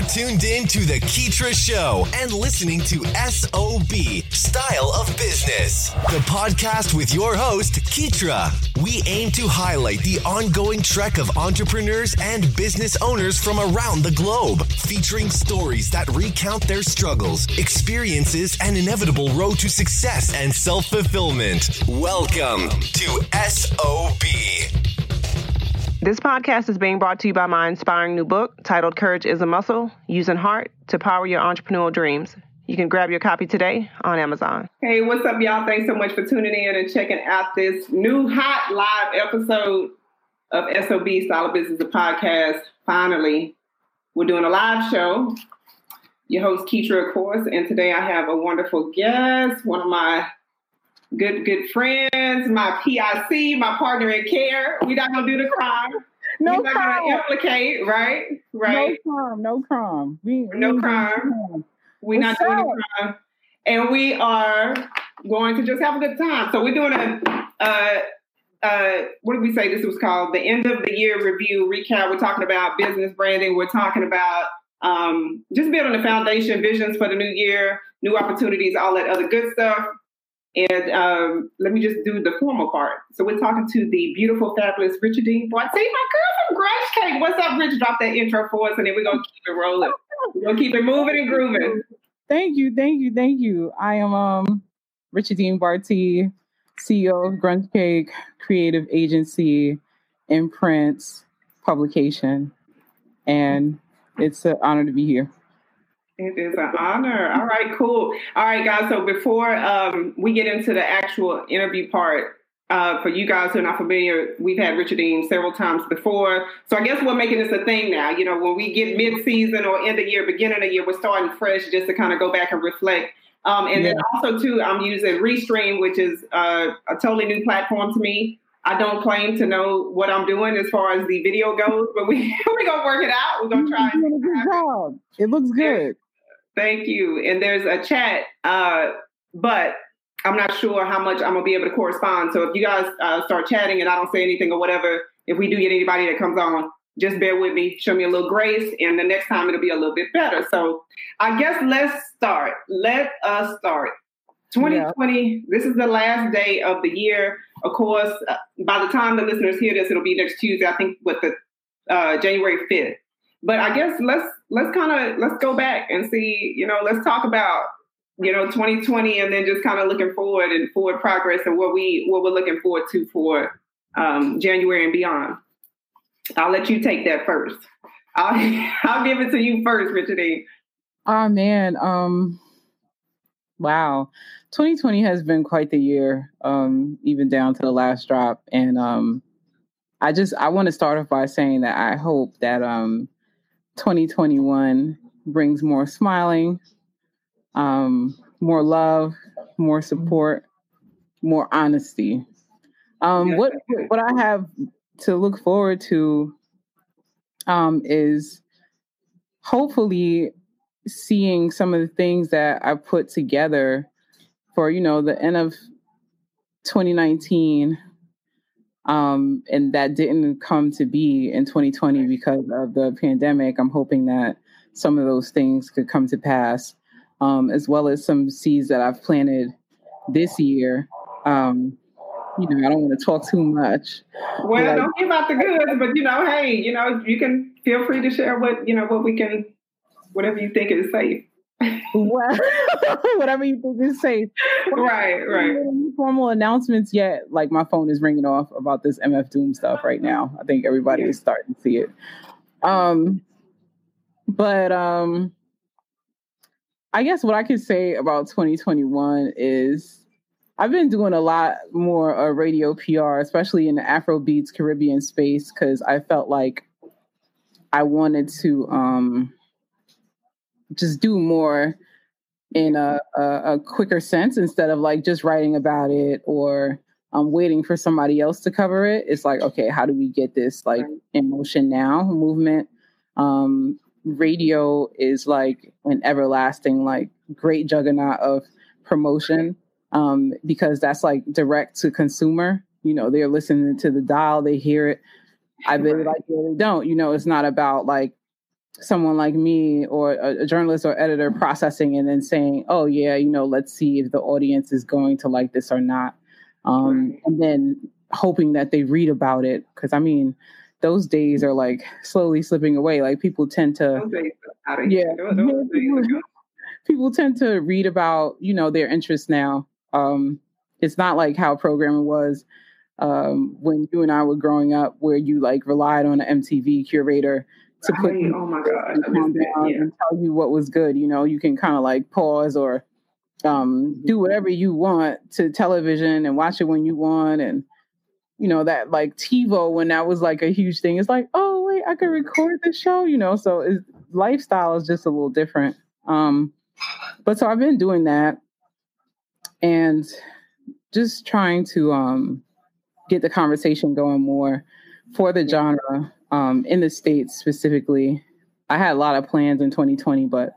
You're tuned in to The Keetra Show and listening to SOB Style of Business, the podcast with your host, Keetra. We aim to highlight the ongoing trek of entrepreneurs and business owners from around the globe, featuring stories that recount their struggles, experiences, and inevitable road to success and self fulfillment. Welcome to SOB. This podcast is being brought to you by my inspiring new book titled Courage is a Muscle Using Heart to Power Your Entrepreneurial Dreams. You can grab your copy today on Amazon. Hey, what's up, y'all? Thanks so much for tuning in and checking out this new hot live episode of SOB Style of Business, the podcast. Finally, we're doing a live show. Your host, Keetra, of course, and today I have a wonderful guest, one of my good good friends, my PIC, my partner in care. We're not gonna do the crime. No We're not crime. gonna implicate, right? Right. No crime. No crime. We, No we- crime. We're not doing the crime. And we are going to just have a good time. So we're doing a uh uh what did we say this was called? The end of the year review recap. We're talking about business branding. We're talking about um just building the foundation, visions for the new year, new opportunities, all that other good stuff. And um, let me just do the formal part. So we're talking to the beautiful, fabulous Richardine Bartee. See, my girl from Grungecake. What's up, Rich? Drop that intro for us, and then we're gonna keep it rolling. We're gonna keep it moving and grooving. Thank you. Thank you. Thank you. I am um Richardine Bartee, CEO of Grungecake Creative Agency, imprints, publication, and it's an honor to be here. It is an honor. All right, cool. All right, guys. So before um, we get into the actual interview part, uh, for you guys who are not familiar, we've had Richardine several times before. So I guess we're making this a thing now. You know, when we get mid-season or end of year, beginning of the year, we're starting fresh just to kind of go back and reflect. Um, and then also too, I'm using Restream, which is uh, a totally new platform to me. I don't claim to know what I'm doing as far as the video goes, but we we gonna work it out. We're gonna try. Doing a good job. It looks good. Thank you. And there's a chat, uh, but I'm not sure how much I'm gonna be able to correspond. So if you guys uh, start chatting and I don't say anything or whatever, if we do get anybody that comes on, just bear with me, show me a little grace, and the next time it'll be a little bit better. So I guess let's start. Let us start. 2020. This is the last day of the year. Of course, uh, by the time the listeners hear this, it'll be next Tuesday. I think with the uh, January 5th. But I guess let's let's kind of let's go back and see. You know, let's talk about you know 2020 and then just kind of looking forward and forward progress and what we what we're looking forward to for um, January and beyond. I'll let you take that first. I'll I'll give it to you first, Richard. E. Oh man, um wow. 2020 has been quite the year, um, even down to the last drop. And um I just I want to start off by saying that I hope that um 2021 brings more smiling, um, more love, more support, more honesty. Um, what what I have to look forward to um, is hopefully seeing some of the things that I put together for you know the end of 2019 um, and that didn't come to be in 2020 because of the pandemic. I'm hoping that some of those things could come to pass, um, as well as some seeds that I've planted this year. Um, you know, I don't want to talk too much. Well, Like- don't give out the goods, but you know, hey, you know, you can feel free to share what you know what we can, whatever you think is safe. Well, whatever you think is safe. Right, right. Formal announcements yet? Like my phone is ringing off about this MF Doom stuff right now. I think everybody is starting to see it. Um, but um, I guess what I could say about 2021 is I've been doing a lot more uh, radio PR, especially in the Afrobeats Caribbean space, because I felt like I wanted to um, just do more in a, a, a quicker sense instead of like just writing about it or um, waiting for somebody else to cover it. It's like, okay, how do we get this like in motion now movement? Um, radio is like an everlasting, like great juggernaut of promotion um, because that's like direct to consumer. You know, they're listening to the dial, they hear it. I bet Right. like it or they don't. You know, it's not about like someone like me or a, journalist or editor processing and then saying, "Oh yeah, you know, let's see if the audience is going to like this or not," um, right. and then hoping that they read about it. Because I mean, those days are like slowly slipping away. Like people tend to, yeah, people tend to read about you know their interests now. Um, it's not like how programming was um, when you and I were growing up, where you like relied on an MTV curator to put right. oh my god down yeah. and tell you what was good. You know, you can kind of like pause or um, do mm-hmm. whatever you want to television and watch it when you want and you know that like TiVo when that was like a huge thing. It's like, oh wait, I can record the show, you know. So lifestyle is just a little different. Um, but so I've been doing that and just trying to um, get the conversation going more for the genre um, in the states specifically. I had a lot of plans in 2020, but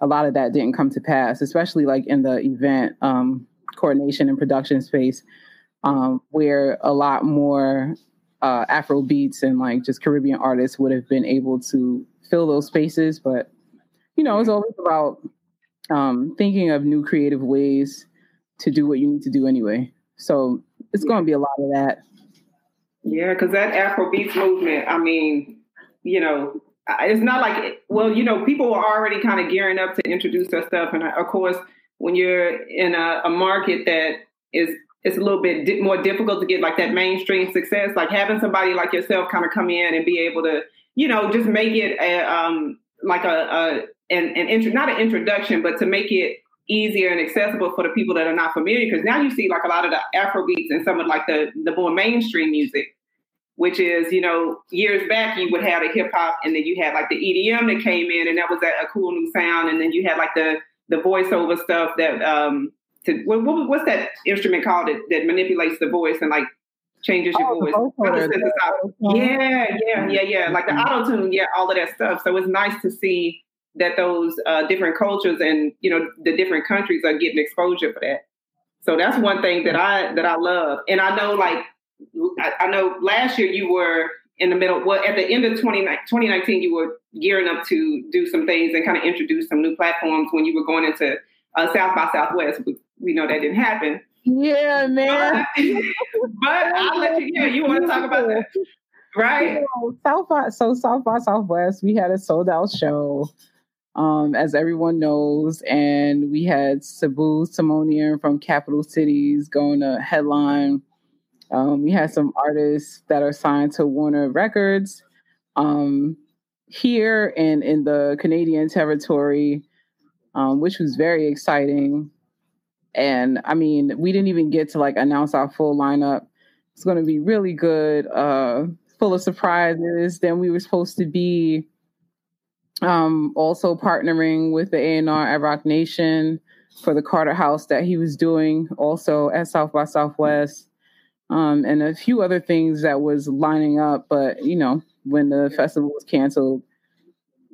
a lot of that didn't come to pass, especially like in the event um, coordination and production space, um, where a lot more uh, Afro beats and like just Caribbean artists would have been able to fill those spaces. But you know, it's always about um, thinking of new creative ways to do what you need to do anyway. So it's going to be a lot of that. Yeah, because that Afrobeats movement, I mean, you know, it's not like, well, you know, people are already kind of gearing up to introduce their stuff. And of course, when you're in a, a market that is it's a little bit di- more difficult to get like that mainstream success. Like having somebody like yourself kind of come in and be able to, you know, just make it a, um, like a, a an, an intro, not an introduction, but to make it easier and accessible for the people that are not familiar. Because now you see like a lot of the Afro beats and some of like the the more mainstream music, which is you know years back you would have a hip hop and then you had like the EDM that came in and that was a, a cool new sound, and then you had like the the voiceover stuff that um to what, what, what's that instrument called that, that manipulates the voice and like changes your oh, voice. Yeah, yeah, yeah, yeah. Like the mm-hmm. auto tune, yeah, all of that stuff. So it's nice to see that those uh, different cultures and you know the different countries are getting exposure for that. So that's one thing that I that I love, and I know like I, I know last year you were in the middle. Well, at the end of 20, 2019, you were gearing up to do some things and kind of introduce some new platforms when you were going into uh, South by Southwest. We know that didn't happen. Yeah, man. But, but I'll let you. Yeah, you want to talk about that, right? So South by so South by Southwest, we had a sold out show um, as everyone knows. And we had Sebu Simonian from Capital Cities going to headline. Um, we had some artists that are signed to Warner Records um, here and in the Canadian territory, um, which was very exciting. And I mean, we didn't even get to like announce our full lineup. It's going to be really good, uh, full of surprises. Then we were supposed to be um, also partnering with the A&R at Roc Nation for the Carter House that he was doing also at South by Southwest, um, and a few other things that was lining up. But you know, when the festival was canceled,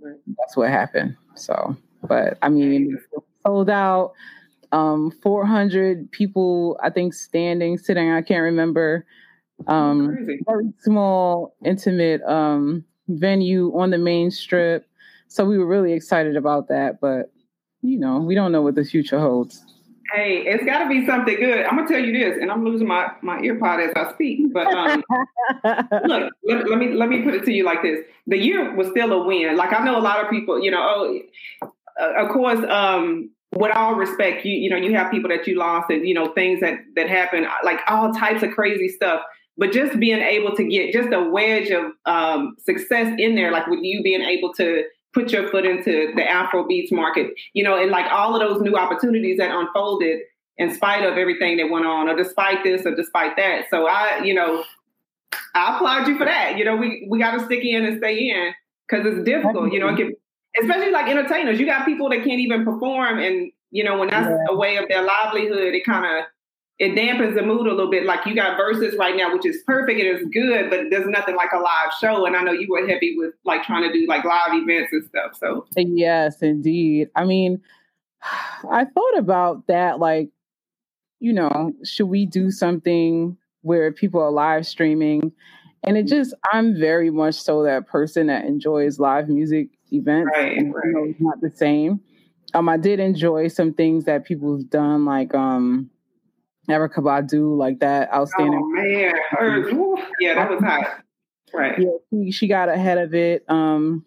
that's what happened. So, but I mean, sold out. Um, 400 people, I think, standing, sitting. I can't remember. Um, very small, intimate um, venue on the main strip. So we were really excited about that, but you know, we don't know what the future holds. Hey, it's got to be something good. I'm gonna tell you this, and I'm losing my my earpod as I speak. But um, look, let, let, me let me put it to you like this: the year was still a win. Like I know a lot of people, you know, oh, uh, of course, um, with all respect, you you know, you have people that you lost, and you know, things that that happen, like all types of crazy stuff. But just being able to get just a wedge of um, success in there, like with you being able to put your foot into the Afro beats market, you know, and like all of those new opportunities that unfolded in spite of everything that went on, or despite this, or despite that. So I, you know, I applaud you for that. You know, we we got to stick in and stay in because it's difficult. You know, it can, especially like entertainers. You got people that can't even perform, and you know, when that's yeah. a way of their livelihood, it kind of it dampens the mood a little bit. Like you got verses right now, which is perfect and it's good, but there's nothing like a live show. And I know you were heavy with like trying to do like live events and stuff. So yes, indeed. I mean, I thought about that. Like, you know, should we do something where people are live streaming? And it just, I'm very much so that person that enjoys live music, events. Right, and, right. You know, it's not the same. Um, I did enjoy some things that people have done, like um, Erykah Badu, like that outstanding. Oh man, woo, yeah, that was hot. Right. Yeah, she, she got ahead of it um,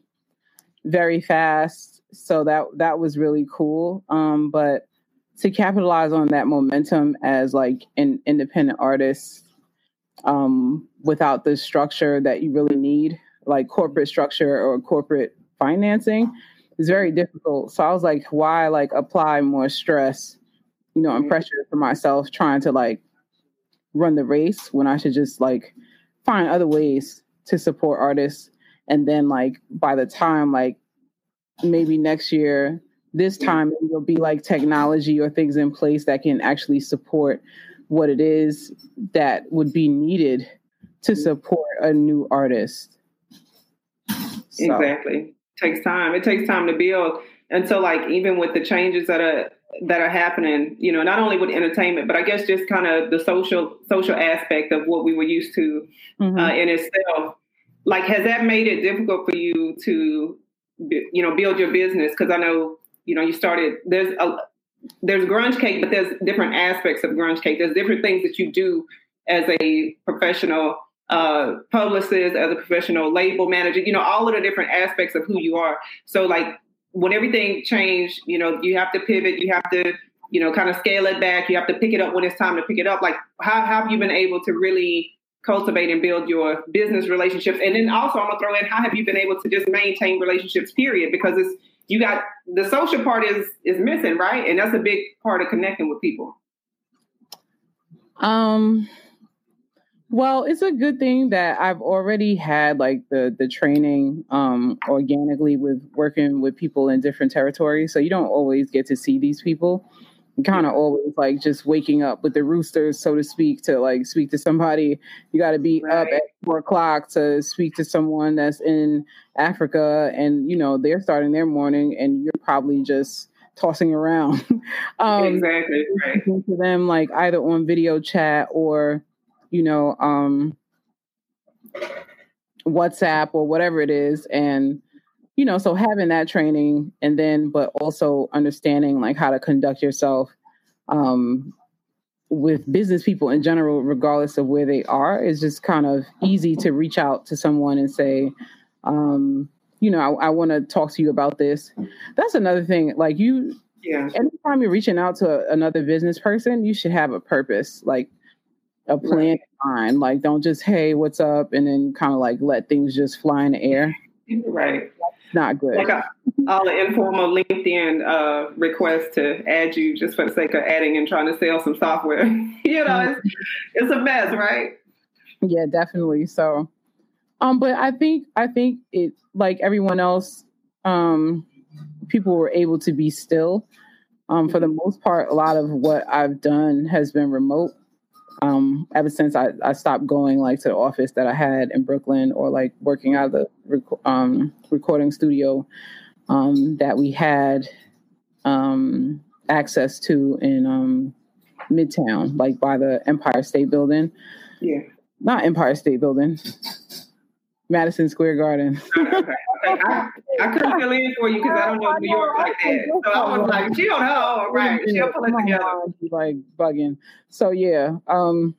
very fast, so that that was really cool. Um, but to capitalize on that momentum as like an independent artist um, without the structure that you really need, like corporate structure or corporate financing, is very difficult. So I was like, why like apply more stress, you know, and Mhm. pressure for myself trying to like run the race when I should just like find other ways to support artists. And then like by the time like maybe next year, this time there'll be like technology or things in place that can actually support what it is that would be needed to support a new artist. So, Exactly. Takes time. It takes time to build. And so like even with the changes that are that are happening, you know, not only with entertainment, but I guess just kind of the social social aspect of what we were used to mhm. uh, in itself. Like, has that made it difficult for you to, you know, build your business? Because I know, you know, you started. There's a there's Grungecake, but there's different aspects of Grungecake. There's different things that you do as a professional uh, publicist, as a professional label manager. You know, all of the different aspects of who you are. So, like, when everything changed, you know, you have to pivot. You have to, you know, kind of scale it back. You have to pick it up when it's time to pick it up. Like, how, how have you been able to really cultivate and build your business relationships? And then also, I'm gonna throw in how have you been able to just maintain relationships? Period, because it's you got the social part is is missing, right? And that's a big part of connecting with people. Um well, it's a good thing that I've already had like the the training um organically with working with people in different territories. So you don't always get to see these people. You kind of always like just waking up with the roosters, so to speak, to like speak to somebody. You got to be up at four o'clock to speak to someone that's in Africa, and you know they're starting their morning, and you're probably just tossing around. um, exactly. Right. to them like either on video chat or you know um whatsapp or whatever it is and you know so having that training and then but also understanding like how to conduct yourself um with business people in general regardless of where they are is just kind of easy to reach out to someone and say um you know i, I want to talk to you about this that's another thing like you Yeah. anytime you're reaching out to another business person, you should have a purpose, like a plan in mind. Like, don't just, hey, what's up? And then kind of like let things just fly in the air. Right. It's not good. Like a, all the informal LinkedIn uh, requests to add you just for the sake of adding and trying to sell some software. you know, it's, it's a mess, right? yeah, definitely. So, um, but I think, I think it, like everyone else, um, people were able to be still. Um, for the most part, a lot of what I've done has been remote. Um, ever since I, I stopped going like to the office that I had in Brooklyn or like working out of the rec- um, recording studio um, that we had um, access to in um, Midtown, like by the Empire State Building. Yeah. Not Empire State Building, Madison Square Garden. Okay. Okay. I, I couldn't fill in for you because I don't know New York like that. So I was like, she don't know. Right. She'll pull it together. like bugging. So yeah. Um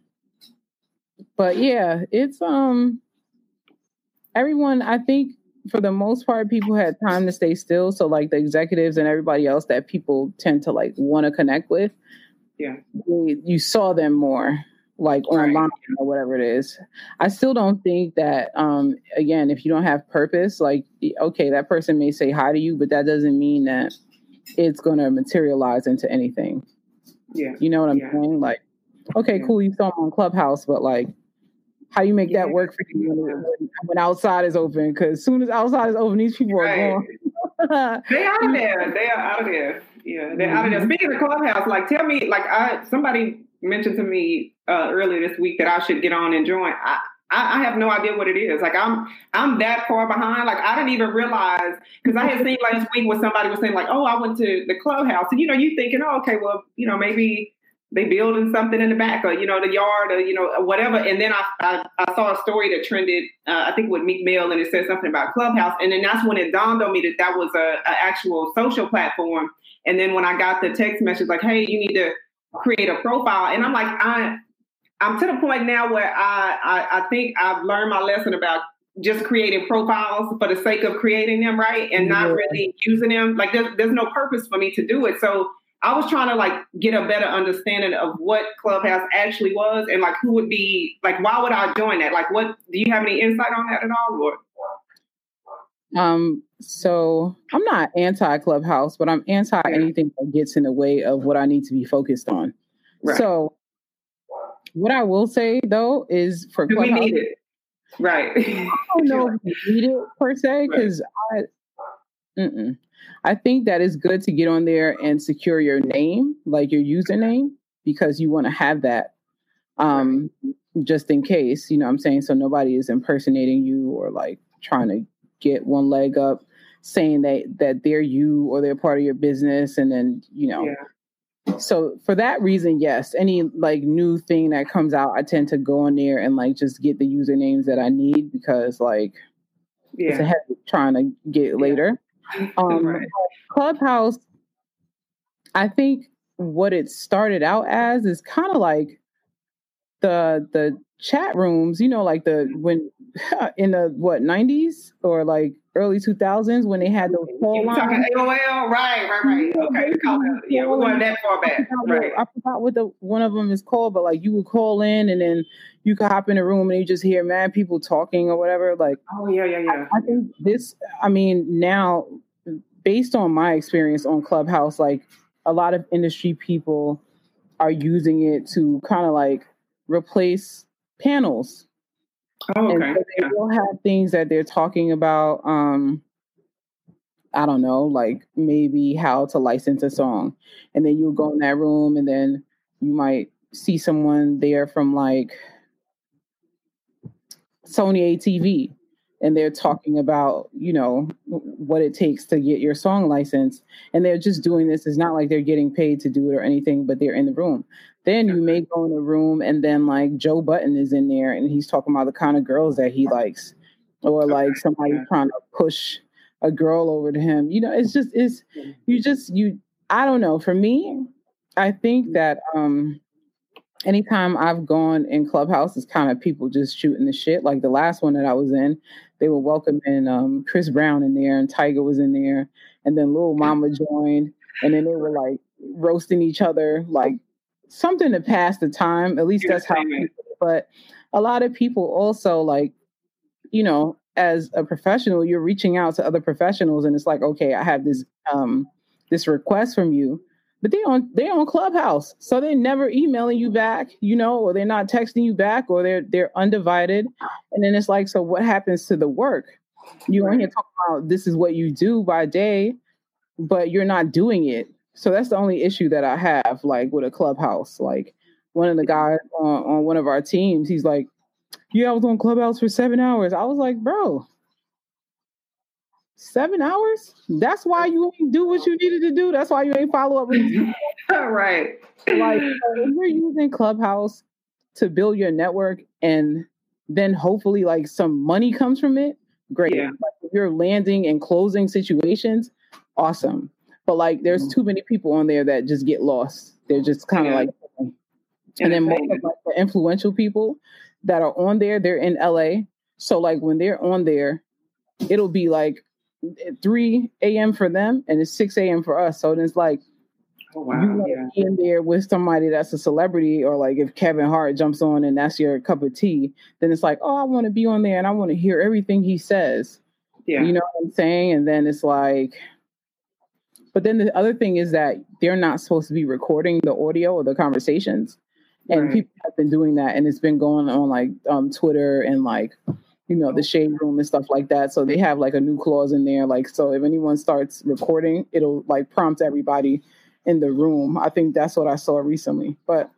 but yeah, it's um everyone I think for the most part people had time to stay still. So like the executives and everybody else that people tend to like want to connect with. Yeah. they- you saw them more like Right. online or whatever it is. I still don't think that um again if you don't have purpose like okay that person may say hi to you but that doesn't mean that it's going to materialize into anything. Yeah. You know what I'm Yeah. saying? Like, okay, Yeah. cool, you saw them on Clubhouse, but like, how do you make Yeah. that work for you when, when, outside is open? Because as soon as outside is open, these people are Right. gone. They out of there. They are out of there. Yeah, they're out of there. Speaking of Clubhouse, like tell me, like I somebody mentioned to me uh, earlier this week that I should get on and join. I, I have no idea what it is. Like I'm I'm that far behind. Like I didn't even realize because I had seen last week when somebody was saying like, oh, I went to the clubhouse, and you know, you thinking, oh, okay, well, you know, maybe they building something in the back or you know the yard or you know whatever. And then I I, I saw a story that trended uh, I think with Meek Mill and it said something about Clubhouse. And then that's when it dawned on me that that was a, a actual social platform. And then when I got the text message like, hey, you need to create a profile, and I'm like, I I'm to the point now where I, I, I think I've learned my lesson about just creating profiles for the sake of creating them, right? And not really using them. Like there's, there's no purpose for me to do it. So I was trying to like get a better understanding of what Clubhouse actually was and like who would be like why would I join that? Like what do you have any insight on that at all or um so I'm not anti Clubhouse, but I'm anti anything that gets in the way of what I need to be focused on. Right. So what I will say though is for we need it. Right. I don't know if we need it per se because right. I, mm-mm. I think that it's good to get on there and secure your name, like your username, because you want to have that um, just in case. You know what I'm saying? So nobody is impersonating you or like trying to get one leg up saying that that they're you or they're part of your business and then you know yeah so for that reason yes any like new thing that comes out i tend to go in there and like just get the usernames that i need because like yeah. it's a head trying to get yeah. later um right. clubhouse i think what it started out as is kind of like the the chat rooms you know like the mm-hmm. when in the what 90s or like early 2000s when they had those mm-hmm. call lines. Talking AOL, right, right, right. Mm-hmm. Okay, yeah, we're going that far back. Right. I forgot what the one of them is called, but like you would call in and then you could hop in a room and you just hear mad people talking or whatever. Like, oh yeah, yeah, yeah. I, I think this. I mean, now based on my experience on Clubhouse, like a lot of industry people are using it to kind of like replace panels Oh, okay. So they yeah. will have things that they're talking about. Um, I don't know, like maybe how to license a song. And then you'll go in that room and then you might see someone there from like Sony ATV and they're talking about, you know, what it takes to get your song license. And they're just doing this. It's not like they're getting paid to do it or anything, but they're in the room. Then you may go in a room and then like Joe Budden is in there and he's talking about the kind of girls that he likes, or like somebody trying to push a girl over to him. You know, it's just it's you just you I don't know. For me, I think that um anytime I've gone in Clubhouse, it's kind of people just shooting the shit. Like the last one that I was in, they were welcoming um, Chris Brown in there, and Tyga was in there, and then Lil Mama joined, and then they were like roasting each other, like something to pass the time. At least that's how. but a lot of people also like, you know, as a professional, you're reaching out to other professionals, and it's like, okay, I have this um this request from you, but they on they on Clubhouse, so they're never emailing you back, you know, or they're not texting you back, or they're they're undivided, and then it's like, so what happens to the work? You want to talk about this is what you do by day, but you're not doing it. So that's the only issue that I have, like with a clubhouse. Like one of the guys on, on one of our teams, he's like, "Yeah, I was on Clubhouse for seven hours." I was like, "Bro, seven hours? That's why you ain't do what you needed to do. That's why you ain't follow up with me." right. Like if you're using Clubhouse to build your network, and then hopefully like some money comes from it, great. Yeah. Like, if you're landing and closing situations, awesome. But like, there's mm. too many people on there that just get lost. They're just kind of yeah. like, and then most of like the influential people that are on there, they're in LA. So like when they're on there, it'll be like 3 a.m. for them and it's 6 a.m. for us. So it's like oh, wow. you want to be in there with somebody that's a celebrity, or like if Kevin Hart jumps on and that's your cup of tea, then it's like, oh, I want to be on there and I want to hear everything he says. Yeah. You know what I'm saying? And then it's like, but then the other thing is that they're not supposed to be recording the audio or the conversations. And right. people have been doing that and it's been going on like um, Twitter and like, you know, the shade room and stuff like that. So they have like a new clause in there. Like, so if anyone starts recording, it'll like prompt everybody in the room. I think that's what I saw recently. But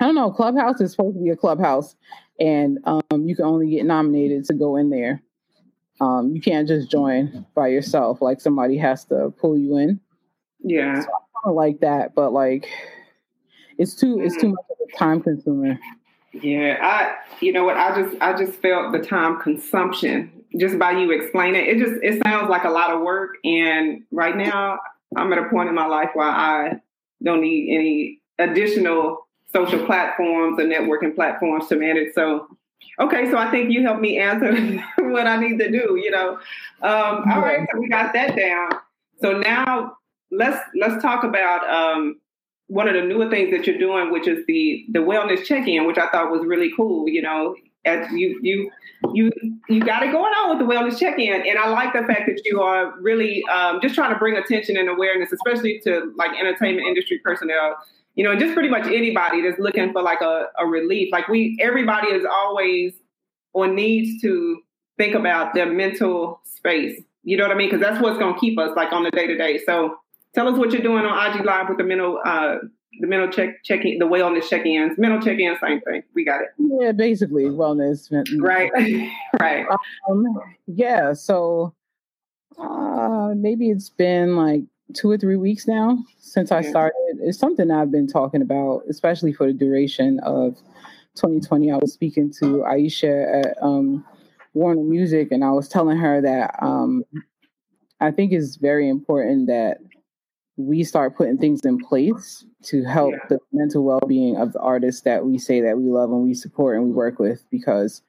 I don't know. Clubhouse is supposed to be a clubhouse, and um, you can only get nominated to go in there. Um, you can't just join by yourself. Like somebody has to pull you in. Yeah. So I like that, but like it's too it's too much of a time consumer. Yeah, I you know what I just I just felt the time consumption just by you explaining it. Just it sounds like a lot of work, and right now I'm at a point in my life where I don't need any additional social platforms or networking platforms to manage. So, okay, so I think you helped me answer what I need to do. You know, um, all right, so we got that down. So now let's let's talk about um, one of the newer things that you're doing, which is the the wellness check-in, which I thought was really cool. You know, as you you you you got it going on with the wellness check-in, and I like the fact that you are really um, just trying to bring attention and awareness, especially to like entertainment industry personnel. You know, just pretty much anybody that's looking for like a, a relief. Like we, everybody is always or needs to think about their mental space. You know what I mean? Because that's what's going to keep us like on the day to day. So tell us what you're doing on IG Live with the mental uh, the mental check checking the wellness check-ins mental check-in same thing. We got it. Yeah basically wellness right right. Um, yeah so uh maybe it's been like two or three weeks now since i started. It's something i've been talking about especially for the duration of 2020 i was speaking to aisha at um, warner music and i was telling her that um, i think it's very important that we start putting things in place to help yeah. the mental well-being of the artists that we say that we love and we support and we work with because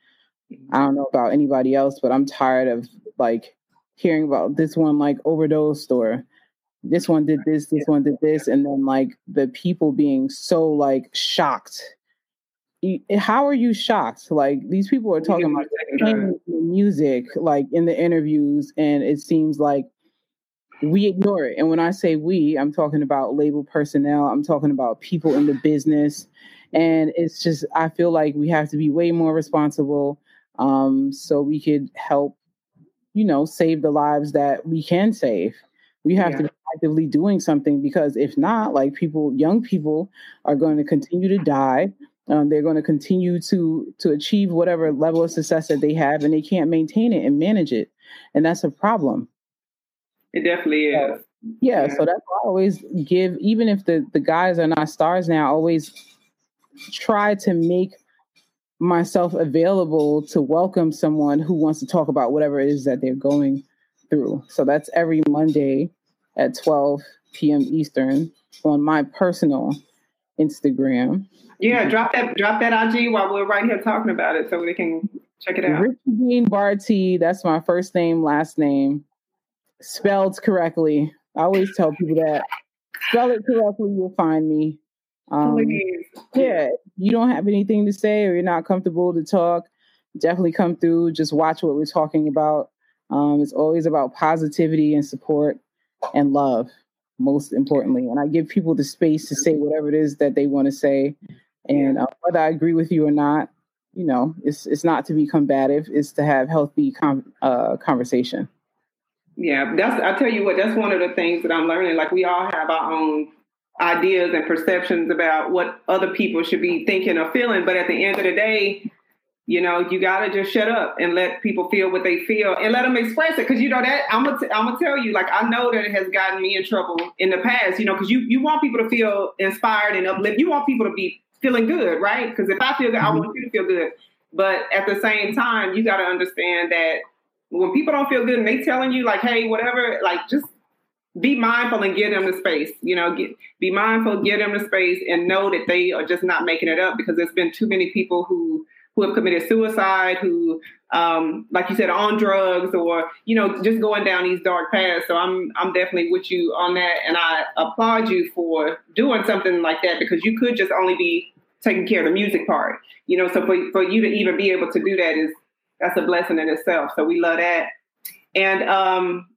i don't know about anybody else but i'm tired of like hearing about this one like overdosed or this one did this this one did this and then like the people being so like shocked. How are you shocked? Like these people are talking about music like in the interviews and it seems like we ignore it. And when I say we, I'm talking about label personnel, I'm talking about people in the business. And it's just, I feel like we have to be way more responsible um, so we could help, you know, save the lives that we can save. We have yeah. to be actively doing something because if not, like people, young people are going to continue to die. Um, they're going to continue to to achieve whatever level of success that they have, and they can't maintain it and manage it, and that's a problem. It definitely is. Yeah, yeah, so that's why I always give, even if the, the guys are not stars now, I always try to make myself available to welcome someone who wants to talk about whatever it is that they're going through. So that's every Monday at 12 p.m. Eastern on my personal Instagram. Yeah, drop that drop that IG while we're right here talking about it so we can check it out. Richie Dean Barty, that's my first name, last name spelled correctly. I always tell people that spell it correctly, you'll find me. Um, yeah, you don't have anything to say or you're not comfortable to talk, definitely come through. Just watch what we're talking about. Um, it's always about positivity and support and love, most importantly. And I give people the space to say whatever it is that they want to say. And uh, whether I agree with you or not, you know, it's it's not to be combative. It's to have healthy com- uh, conversation. Yeah, that's I tell you what, that's one of the things that I'm learning. Like we all have our own ideas and perceptions about what other people should be thinking or feeling, but at the end of the day, you know, you gotta just shut up and let people feel what they feel and let them express it. Because you know that I'm gonna t- I'm gonna tell you, like I know that it has gotten me in trouble in the past. You know, because you you want people to feel inspired and uplift. You want people to be feeling good, right? Because if I feel good, mm-hmm. I want you to feel good. But at the same time, you got to understand that when people don't feel good and they telling you like, hey, whatever, like just be mindful and give them the space. You know, get, be mindful, give them the space, and know that they are just not making it up because there's been too many people who who have committed suicide, who, um, like you said, on drugs, or you know, just going down these dark paths. So I'm I'm definitely with you on that, and I applaud you for doing something like that because you could just only be taking care of the music part. You know, so for for you to even be able to do that is that's a blessing in itself. So we love that. And um,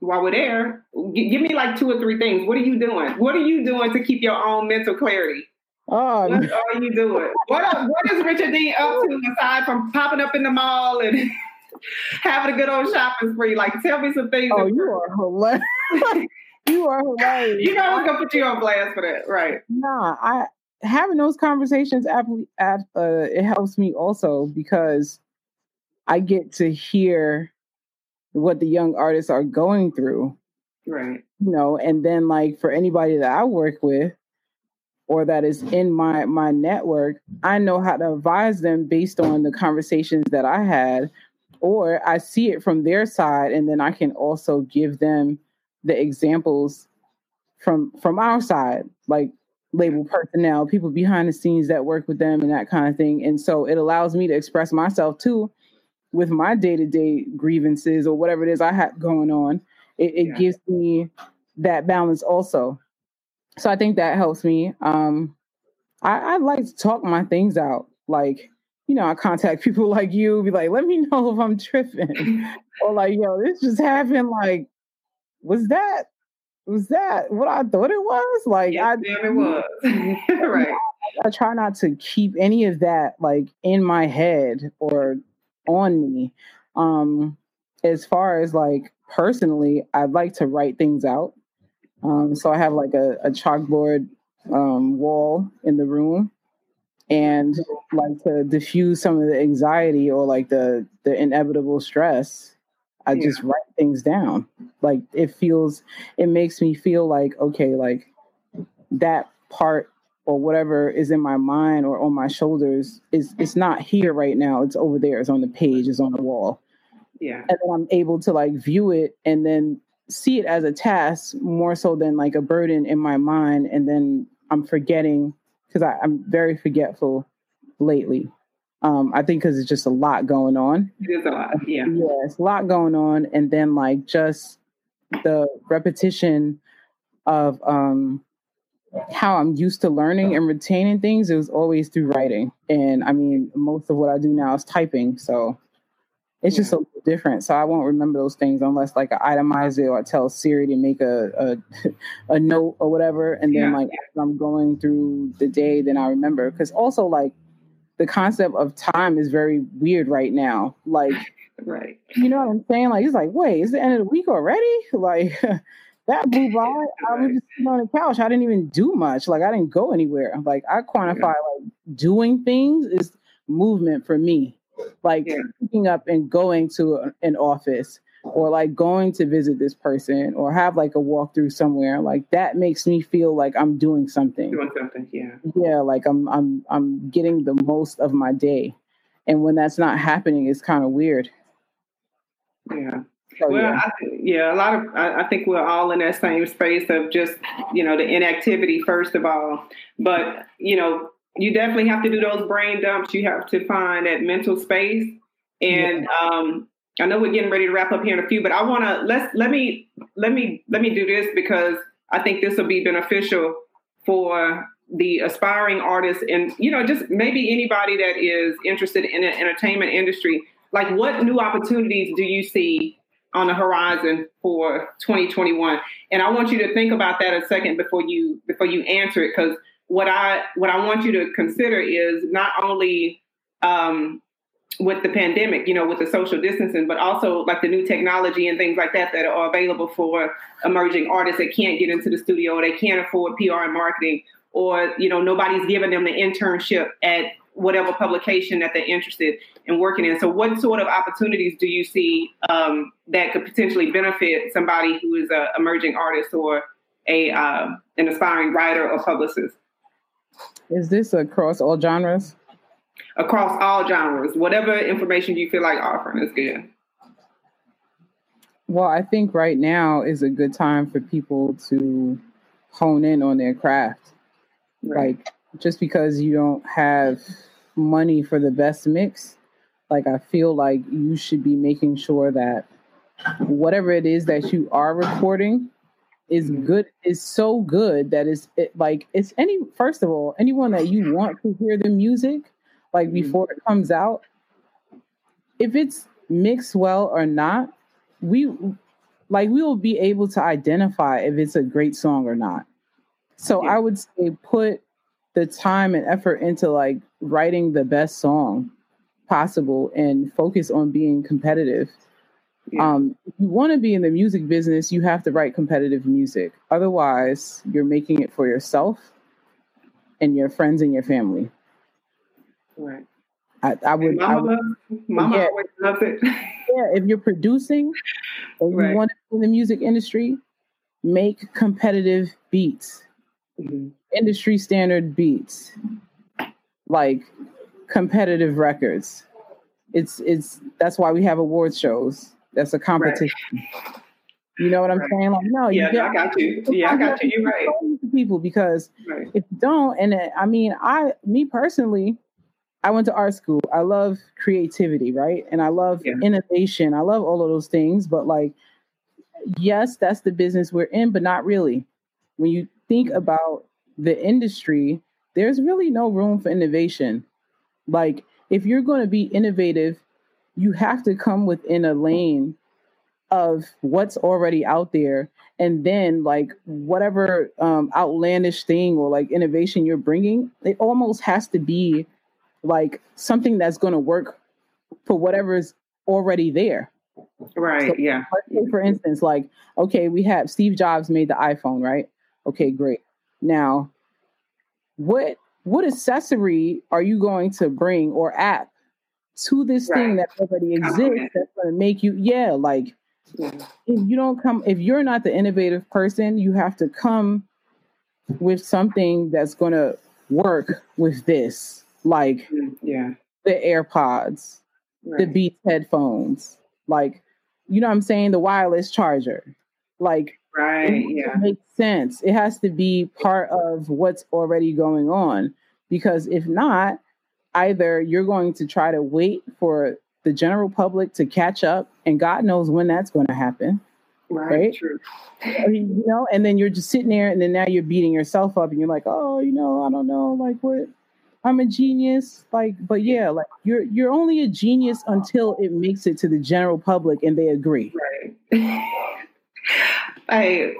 while we're there, g- give me like two or three things. What are you doing? What are you doing to keep your own mental clarity? Oh, what are you doing? What what is Richardine up to aside from popping up in the mall and having a good old shopping spree? Like, tell me some things. Oh, you are hilarious. you are hilarious. You know, I'm gonna put you on blast for that, right? Nah, I having those conversations after uh, it helps me also because I get to hear what the young artists are going through. Right. You know, and then like for anybody that I work with, or that is in my my network, I know how to advise them based on the conversations that I had, or I see it from their side, and then I can also give them the examples from from our side, like label personnel, people behind the scenes that work with them and that kind of thing. And so it allows me to express myself too with my day-to-day grievances or whatever it is I have going on. It, it yeah. gives me that balance also. So I think that helps me. Um I, I like to talk my things out. Like, you know, I contact people like you, be like, let me know if I'm tripping. or like, yo, this just happened. Like, was that was that what I thought it was? Like yes, I it was. right. I, I try not to keep any of that like in my head or on me. Um as far as like personally, I'd like to write things out. Um so I have like a, a chalkboard um wall in the room and like to diffuse some of the anxiety or like the the inevitable stress I yeah. just write things down. Like it feels, it makes me feel like, okay, like that part or whatever is in my mind or on my shoulders is it's not here right now. It's over there. It's on the page. It's on the wall. Yeah. And then I'm able to like view it and then see it as a task more so than like a burden in my mind. And then I'm forgetting because I'm very forgetful lately. Um, I think because it's just a lot going on. There's a lot, yeah. Yeah, it's a lot going on, and then like just the repetition of um, how I'm used to learning and retaining things. It was always through writing, and I mean, most of what I do now is typing, so it's yeah. just a little different. So I won't remember those things unless like I itemize it or I tell Siri to make a a, a note or whatever, and then yeah. like as I'm going through the day, then I remember. Because also like the concept of time is very weird right now. Like, right. You know what I'm saying? Like, it's like, wait, it's the end of the week already? Like, that blew by. I was just sitting on the couch. I didn't even do much. Like, I didn't go anywhere. Like, I quantify yeah. like doing things is movement for me. Like, yeah. picking up and going to an office or like going to visit this person or have like a walkthrough somewhere like that makes me feel like i'm doing something doing something yeah yeah like i'm i'm i'm getting the most of my day and when that's not happening it's kind of weird yeah so, well, yeah. I, yeah, a lot of I, I, think we're all in that same space of just you know the inactivity first of all, but you know you definitely have to do those brain dumps. You have to find that mental space, and yeah. um, I know we're getting ready to wrap up here in a few, but I want to let's let me let me let me do this because I think this will be beneficial for the aspiring artists and you know just maybe anybody that is interested in the entertainment industry. Like, what new opportunities do you see on the horizon for 2021? And I want you to think about that a second before you before you answer it because what I what I want you to consider is not only um, with the pandemic, you know, with the social distancing, but also like the new technology and things like that that are available for emerging artists that can't get into the studio they can't afford PR and marketing, or you know, nobody's giving them the internship at whatever publication that they're interested in working in. So, what sort of opportunities do you see um, that could potentially benefit somebody who is an emerging artist or a uh, an aspiring writer or publicist? Is this across all genres? across all genres. Whatever information you feel like offering is good. Well, I think right now is a good time for people to hone in on their craft. Right. Like just because you don't have money for the best mix, like I feel like you should be making sure that whatever it is that you are recording is mm-hmm. good is so good that it's it, like it's any first of all anyone that you want to hear the music like mm-hmm. before it comes out, if it's mixed well or not, we like we will be able to identify if it's a great song or not. So yeah. I would say put the time and effort into like writing the best song possible and focus on being competitive. Yeah. Um, if you want to be in the music business, you have to write competitive music. Otherwise, you're making it for yourself and your friends and your family. Right. I, I would. Mama, I would, loves, Mama yeah, always loves it. yeah, if you're producing and right. you want to in the music industry, make competitive beats. Mm-hmm. Industry standard beats, like competitive records. It's it's that's why we have awards shows. That's a competition. Right. You know what I'm right. saying? Like, no, yeah, you I got you. Yeah, I got you. You're right. People, because right. if you don't, and it, I mean, I, me personally, I went to art school. I love creativity, right? And I love yeah. innovation. I love all of those things. But like, yes, that's the business we're in, but not really. When you think mm-hmm. about the industry, there's really no room for innovation. Like, if you're going to be innovative, you have to come within a lane of what's already out there. And then like whatever um, outlandish thing or like innovation you're bringing it almost has to be like something that's going to work for whatever's already there. Right so, yeah. for instance like okay we have steve jobs made the iphone right? Okay great now what what accessory are you going to bring or app to this right. thing that already exists that's going to make you yeah like if you don't come, if you're not the innovative person, you have to come with something that's going to work with this, like mm, yeah, the AirPods, right. the Beats headphones, like you know what I'm saying, the wireless charger, like right, yeah, makes sense. It has to be part of what's already going on because if not, either you're going to try to wait for the general public to catch up, and God knows when that's going to happen. Right. right? True. You know, and then you're just sitting there, and then now you're beating yourself up, and you're like, oh, you know, I don't know, like what. I'm a genius, like, but yeah, like you're you're only a genius until it makes it to the general public and they agree. Right. I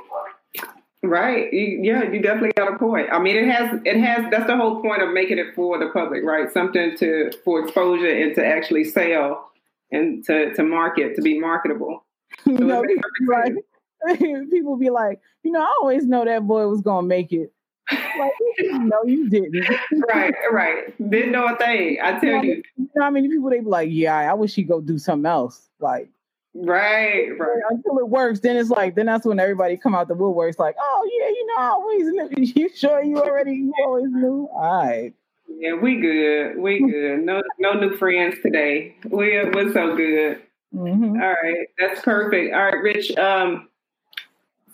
Right. Yeah, you definitely got a point. I mean, it has it has that's the whole point of making it for the public, right? Something to for exposure and to actually sell and to to market to be marketable. So you know, people, be like, you know, I always know that boy was gonna make it. Like, no, you didn't. right, right. Didn't know a thing. I tell you. You know how many people they be like, yeah, I wish he'd go do something else. Like, Right, right. Until it works, then it's like, then that's when everybody come out the woodworks, like, oh yeah, you know, I always knew. You sure you already, you always knew? All right. Yeah, we good. We good. No, no new friends today. We we're so good. Mm-hmm. All right, that's perfect. All right, Rich. Um,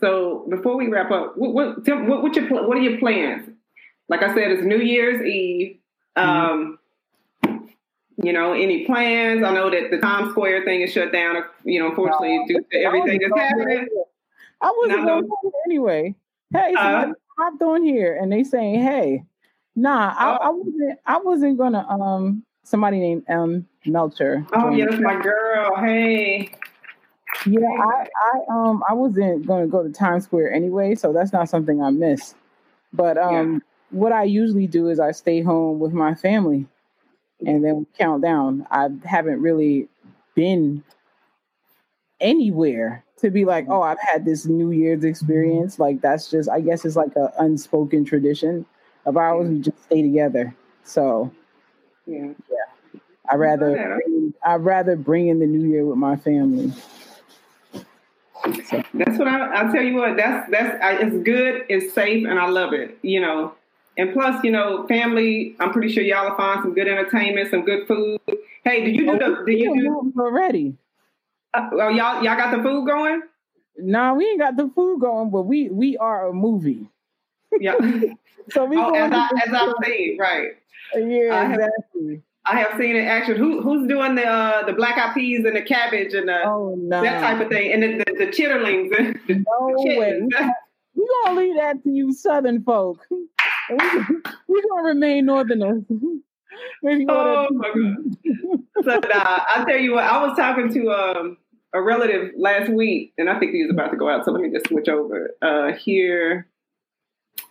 so before we wrap up, what what what, what your what are your plans? Like I said, it's New Year's Eve. Mm-hmm. You know, any plans? I know that the Times Square thing is shut down, you know, unfortunately, no, due to everything that's happening. I wasn't going to anyway. Hey, uh, I'm doing here, and they saying, "Hey, nah, I, I, wasn't. I wasn't gonna." Um, somebody named M Melcher. Oh yes, my girl. Hey. Yeah, I, I um I wasn't gonna go to Times Square anyway, so that's not something I miss. But um, yeah. what I usually do is I stay home with my family and then we count down. I haven't really been anywhere to be like, oh, I've had this New Year's experience. Like that's just, I guess, it's like an unspoken tradition of ours. We just stay together. So, yeah, yeah. I rather, I rather bring in the New Year with my family. So. That's what I, I'll tell you what. That's that's it's good. It's safe, and I love it. You know, and plus, you know, family. I'm pretty sure y'all will find some good entertainment, some good food. Hey, did you do the? Did you do already? Uh, well, y'all y'all got the food going? No, nah, we ain't got the food going, but we we are a movie. Yeah. so we. Oh, as I as I've seen, right? Yeah, I exactly. Have, I have seen it action. Who who's doing the uh, the black eyed peas and the cabbage and the oh, no. that type of thing and the the, the chitterlings. No the way. We gonna leave that to you, Southern folk. We're gonna remain Northerners. oh my god! so nah, I tell you what, I was talking to um, a relative last week, and I think he was about to go out. So let me just switch over uh, here.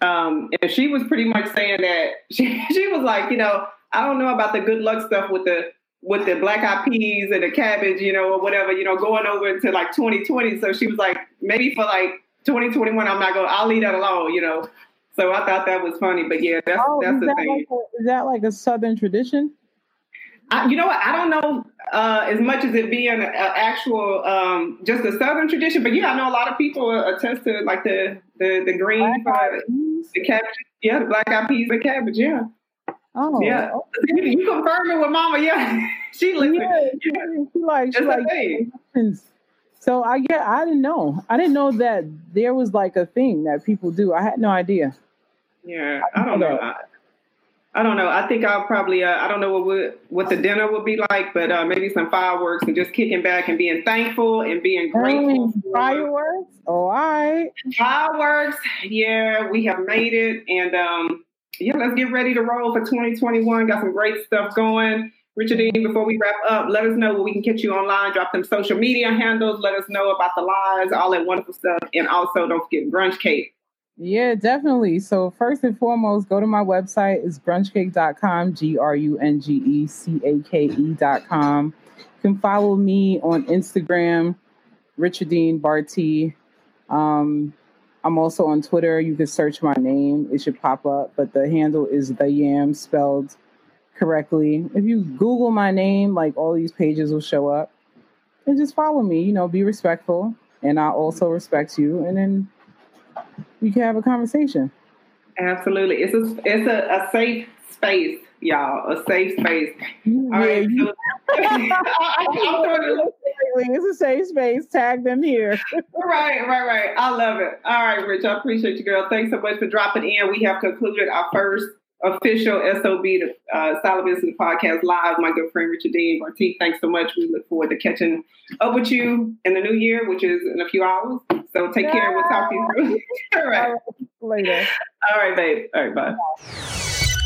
Um, and she was pretty much saying that she she was like, you know, I don't know about the good luck stuff with the with the black eyed peas and the cabbage, you know, or whatever, you know, going over into like 2020. So she was like, maybe for like 2021, I'm not going. I'll leave that alone, you know. So I thought that was funny, but yeah, that's oh, that's the that thing. Like a, is that like a Southern tradition? I, you know what? I don't know uh, as much as it being an actual um, just a Southern tradition, but yeah, I know a lot of people attest to like the the the green, uh, the cabbage. Yeah, the black eyed peas and cabbage. Yeah. Oh, yeah. Okay. You confirm it with Mama. Yeah, she listens. Yeah, she, she like she like. So I get. I didn't know. I didn't know that there was like a thing that people do. I had no idea. Yeah, I, don't know. I, I don't know. I think I'll probably. Uh, I don't know what would, what the dinner would be like, but uh, maybe some fireworks and just kicking back and being thankful and being grateful. Mm, fireworks. Oh, all right. Fireworks. Yeah, we have made it, and um, yeah, let's get ready to roll for 2021. Got some great stuff going. Richardine, before we wrap up, let us know where we can catch you online. Drop them social media handles. Let us know about the lives, all that wonderful stuff. And also, don't forget Grungecake. Yeah, definitely. So first and foremost, go to my website. It's grungecake.com, G-R-U-N-G-E-C-A-K-E.com. You can follow me on Instagram, Richardine Bartee. Um, I'm also on Twitter. You can search my name. It should pop up, but the handle is the yam spelled correctly. If you Google my name, like all these pages will show up. And just follow me, you know, be respectful. And I also respect you. And then we can have a conversation. Absolutely. It's a it's a, a safe space, y'all. A safe space. Mm-hmm. All right. So, it's a safe space. Tag them here. right, right, right. I love it. All right, Rich. I appreciate you, girl. Thanks so much for dropping in. We have concluded our first official SOB, the uh, Style Business Podcast live. My good friend Richardine Bartee. Thanks so much. We look forward to catching up with you in the new year, which is in a few hours. So take yeah. care. We'll talk to you. All right. Later. All right, babe. All right, bye.